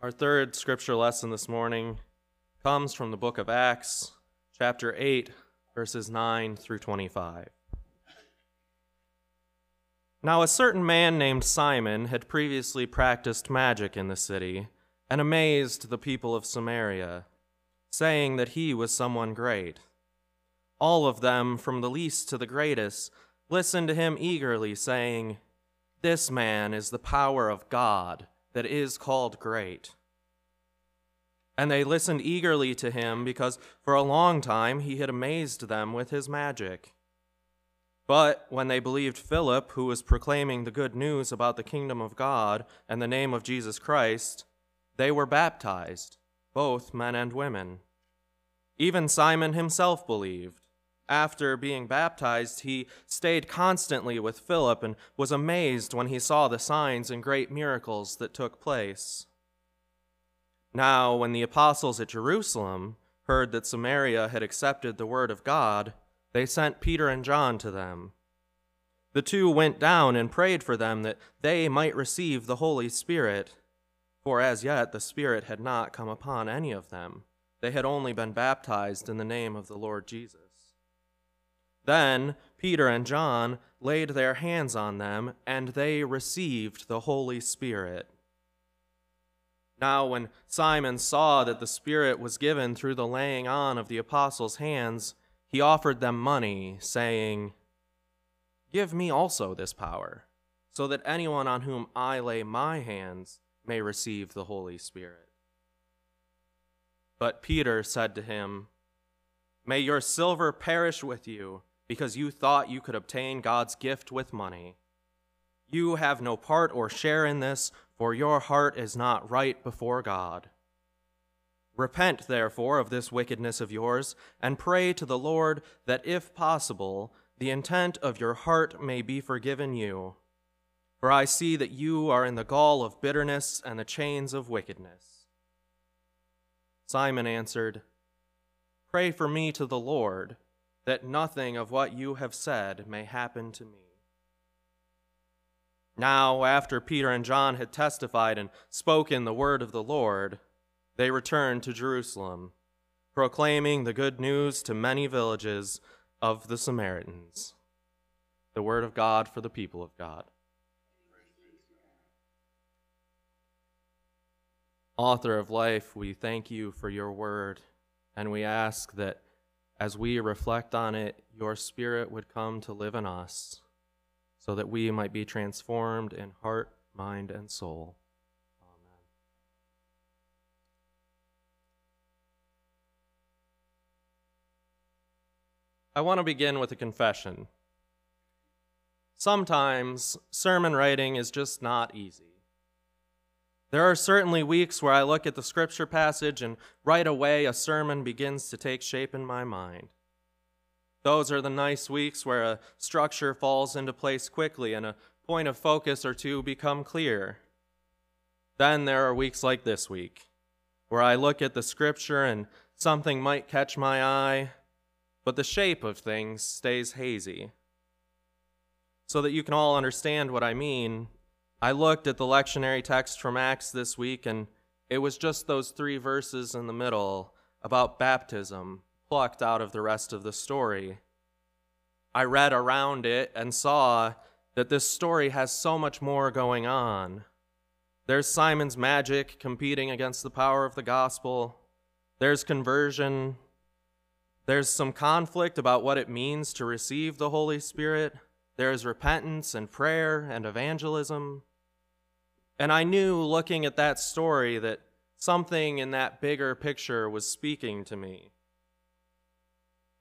Our third scripture lesson this morning comes from the book of Acts, chapter 8, verses 9 through 25. Now, a certain man named Simon had previously practiced magic in the city and amazed the people of Samaria, saying that he was someone great. All of them, from the least to the greatest, listened to him eagerly, saying, This man is the power of God that is called great. And they listened eagerly to him because for a long time he had amazed them with his magic. But when they believed Philip, who was proclaiming the good news about the kingdom of God and the name of Jesus Christ, they were baptized, both men and women. Even Simon himself believed. After being baptized, he stayed constantly with Philip and was amazed when he saw the signs and great miracles that took place. Now, when the apostles at Jerusalem heard that Samaria had accepted the word of God, they sent Peter and John to them. The two went down and prayed for them that they might receive the Holy Spirit, for as yet the Spirit had not come upon any of them. They had only been baptized in the name of the Lord Jesus. Then Peter and John laid their hands on them, and they received the Holy Spirit. Now, when Simon saw that the Spirit was given through the laying on of the apostles' hands, he offered them money, saying, Give me also this power, so that anyone on whom I lay my hands may receive the Holy Spirit. But Peter said to him, May your silver perish with you because you thought you could obtain God's gift with money. You have no part or share in this, for your heart is not right before God. Repent, therefore, of this wickedness of yours, and pray to the Lord that, if possible, the intent of your heart may be forgiven you. For I see that you are in the gall of bitterness and the chains of wickedness. Simon answered, Pray for me to the Lord that nothing of what you have said may happen to me. Now, after Peter and John had testified and spoken the word of the Lord, they returned to Jerusalem, proclaiming the good news to many villages of the Samaritans. The word of God for the people of God. Author of life, we thank you for your word, and we ask that as we reflect on it, your Spirit would come to live in us so that we might be transformed in heart, mind, and soul. Amen. I want to begin with a confession. Sometimes sermon writing is just not easy. There are certainly weeks where I look at the scripture passage and right away a sermon begins to take shape in my mind. Those are the nice weeks where a structure falls into place quickly and a point of focus or two become clear. Then there are weeks like this week, where I look at the scripture and something might catch my eye, but the shape of things stays hazy. So that you can all understand what I mean, I looked at the lectionary text from Acts this week, and it was just those three verses in the middle about baptism plucked out of the rest of the story. I read around it and saw that this story has so much more going on. There's Simon's magic competing against the power of the gospel. There's conversion. There's some conflict about what it means to receive the Holy Spirit. There's repentance and prayer and evangelism. And I knew looking at that story that something in that bigger picture was speaking to me.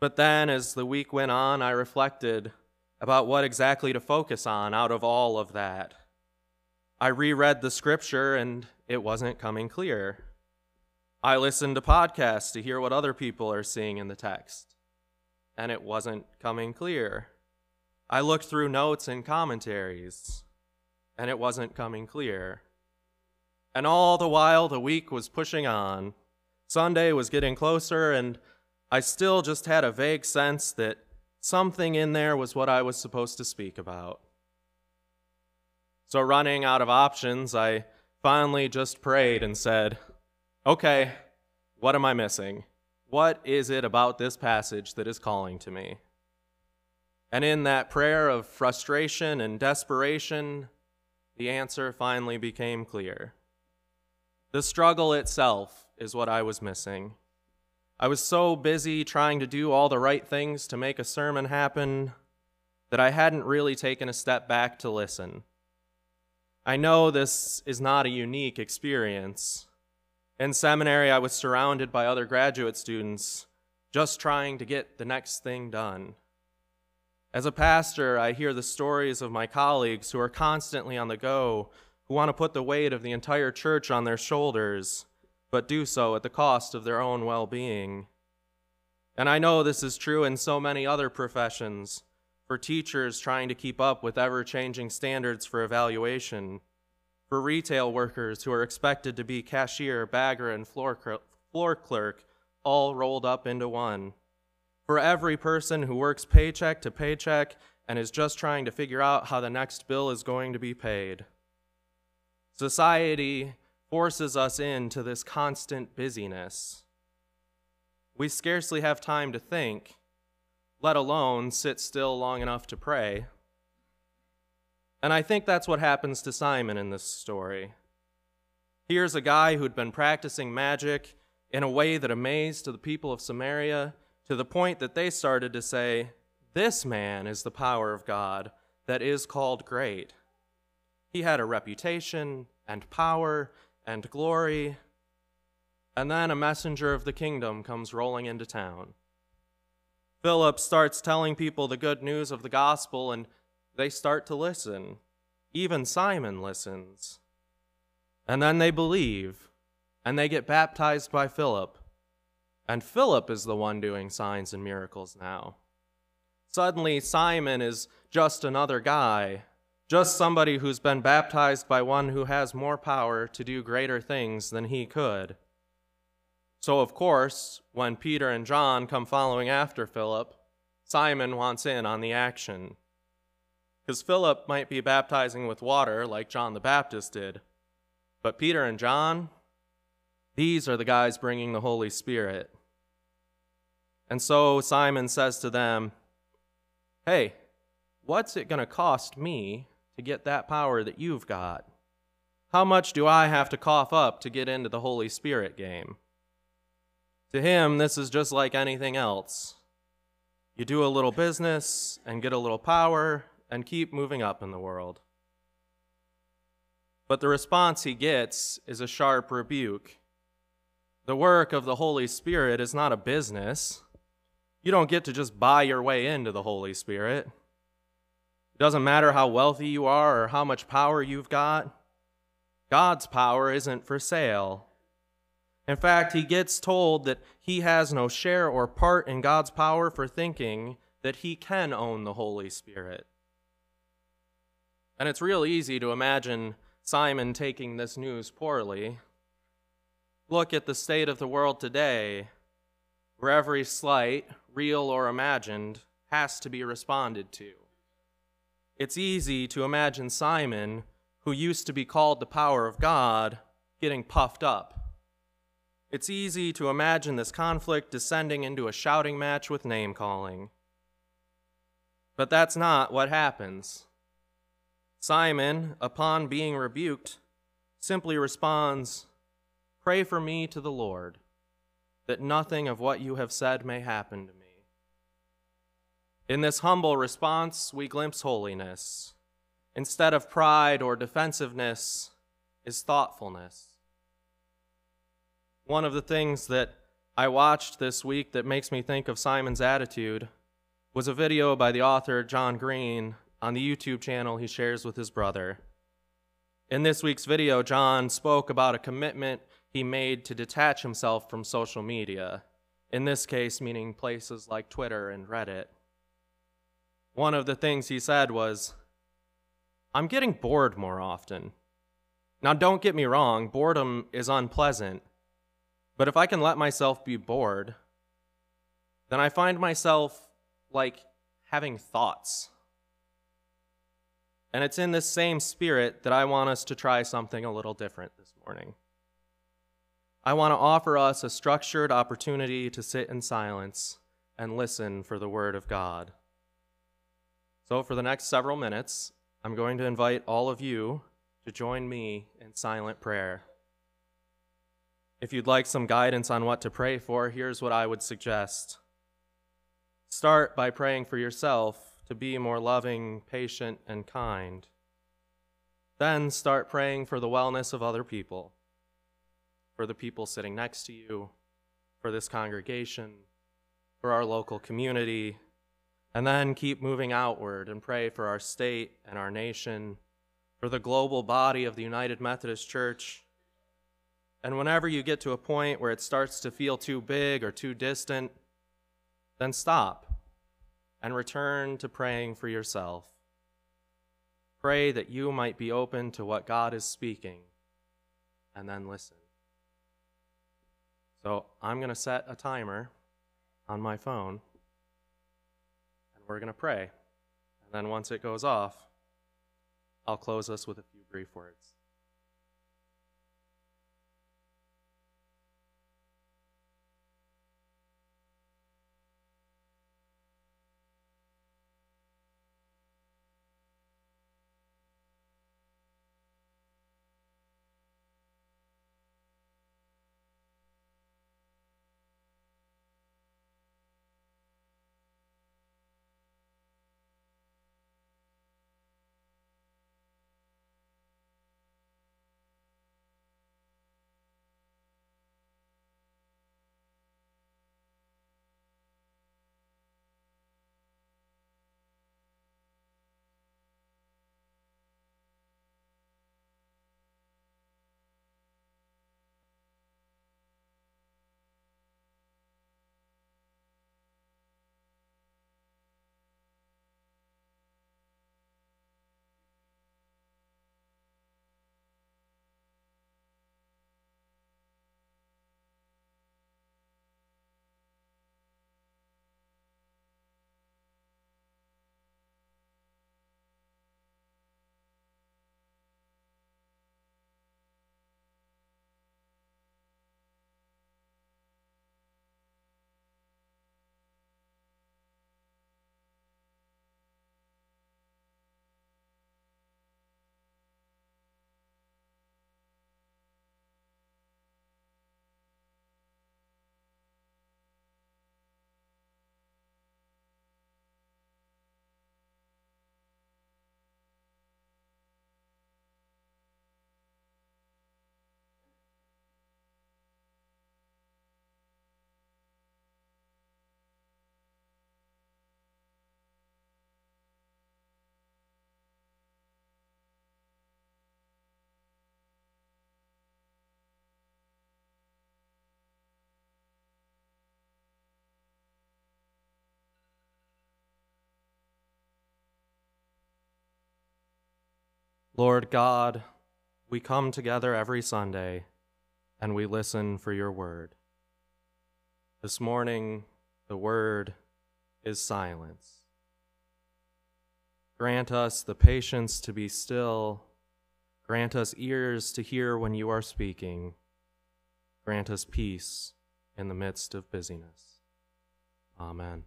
But then, as the week went on, I reflected about what exactly to focus on out of all of that. I reread the scripture and it wasn't coming clear. I listened to podcasts to hear what other people are seeing in the text, and it wasn't coming clear. I looked through notes and commentaries, and it wasn't coming clear. And all the while, the week was pushing on. Sunday was getting closer, and I still just had a vague sense that something in there was what I was supposed to speak about. So, running out of options, I finally just prayed and said, Okay, what am I missing? What is it about this passage that is calling to me? And in that prayer of frustration and desperation, the answer finally became clear. The struggle itself is what I was missing. I was so busy trying to do all the right things to make a sermon happen that I hadn't really taken a step back to listen. I know this is not a unique experience. In seminary, I was surrounded by other graduate students just trying to get the next thing done. As a pastor, I hear the stories of my colleagues who are constantly on the go, who want to put the weight of the entire church on their shoulders, but do so at the cost of their own well being. And I know this is true in so many other professions for teachers trying to keep up with ever changing standards for evaluation, for retail workers who are expected to be cashier, bagger, and floor, floor clerk all rolled up into one, for every person who works paycheck to paycheck and is just trying to figure out how the next bill is going to be paid. Society forces us into this constant busyness. We scarcely have time to think let alone sit still long enough to pray. And I think that's what happens to Simon in this story. Here's a guy who'd been practicing magic in a way that amazed the people of Samaria to the point that they started to say, This man is the power of God that is called great. He had a reputation and power and glory. And then a messenger of the kingdom comes rolling into town. Philip starts telling people the good news of the gospel, and they start to listen. Even Simon listens. And then they believe, and they get baptized by Philip. And Philip is the one doing signs and miracles now. Suddenly, Simon is just another guy, just somebody who's been baptized by one who has more power to do greater things than he could. So, of course, when Peter and John come following after Philip, Simon wants in on the action. Because Philip might be baptizing with water like John the Baptist did, but Peter and John, these are the guys bringing the Holy Spirit. And so Simon says to them, Hey, what's it going to cost me to get that power that you've got? How much do I have to cough up to get into the Holy Spirit game? To him, this is just like anything else. You do a little business and get a little power and keep moving up in the world. But the response he gets is a sharp rebuke. The work of the Holy Spirit is not a business. You don't get to just buy your way into the Holy Spirit. It doesn't matter how wealthy you are or how much power you've got. God's power isn't for sale. In fact, he gets told that he has no share or part in God's power for thinking that he can own the Holy Spirit. And it's real easy to imagine Simon taking this news poorly. Look at the state of the world today, where every slight, real or imagined, has to be responded to. It's easy to imagine Simon, who used to be called the power of God, getting puffed up it's easy to imagine this conflict descending into a shouting match with name calling. But that's not what happens. Simon, upon being rebuked, simply responds, Pray for me to the Lord, that nothing of what you have said may happen to me. In this humble response, we glimpse holiness. Instead of pride or defensiveness, is thoughtfulness. One of the things that I watched this week that makes me think of Simon's attitude was a video by the author John Green on the YouTube channel he shares with his brother. In this week's video, John spoke about a commitment he made to detach himself from social media, in this case, meaning places like Twitter and Reddit. One of the things he said was, I'm getting bored more often. Now, don't get me wrong, boredom is unpleasant, but if I can let myself be bored, then I find myself like having thoughts. And it's in this same spirit that I want us to try something a little different this morning. I want to offer us a structured opportunity to sit in silence and listen for the Word of God. So, for the next several minutes, I'm going to invite all of you to join me in silent prayer. If you'd like some guidance on what to pray for, here's what I would suggest. Start by praying for yourself to be more loving, patient, and kind. Then start praying for the wellness of other people, for the people sitting next to you, for this congregation, for our local community, and then keep moving outward and pray for our state and our nation, for the global body of the United Methodist Church. And whenever you get to a point where it starts to feel too big or too distant, then stop and return to praying for yourself. Pray that you might be open to what God is speaking, and then listen. So I'm going to set a timer on my phone, we're going to pray. And then once it goes off, I'll close us with a few brief words. Lord God, we come together every Sunday and we listen for your word. This morning, the word is silence. Grant us the patience to be still. Grant us ears to hear when you are speaking. Grant us peace in the midst of busyness. Amen.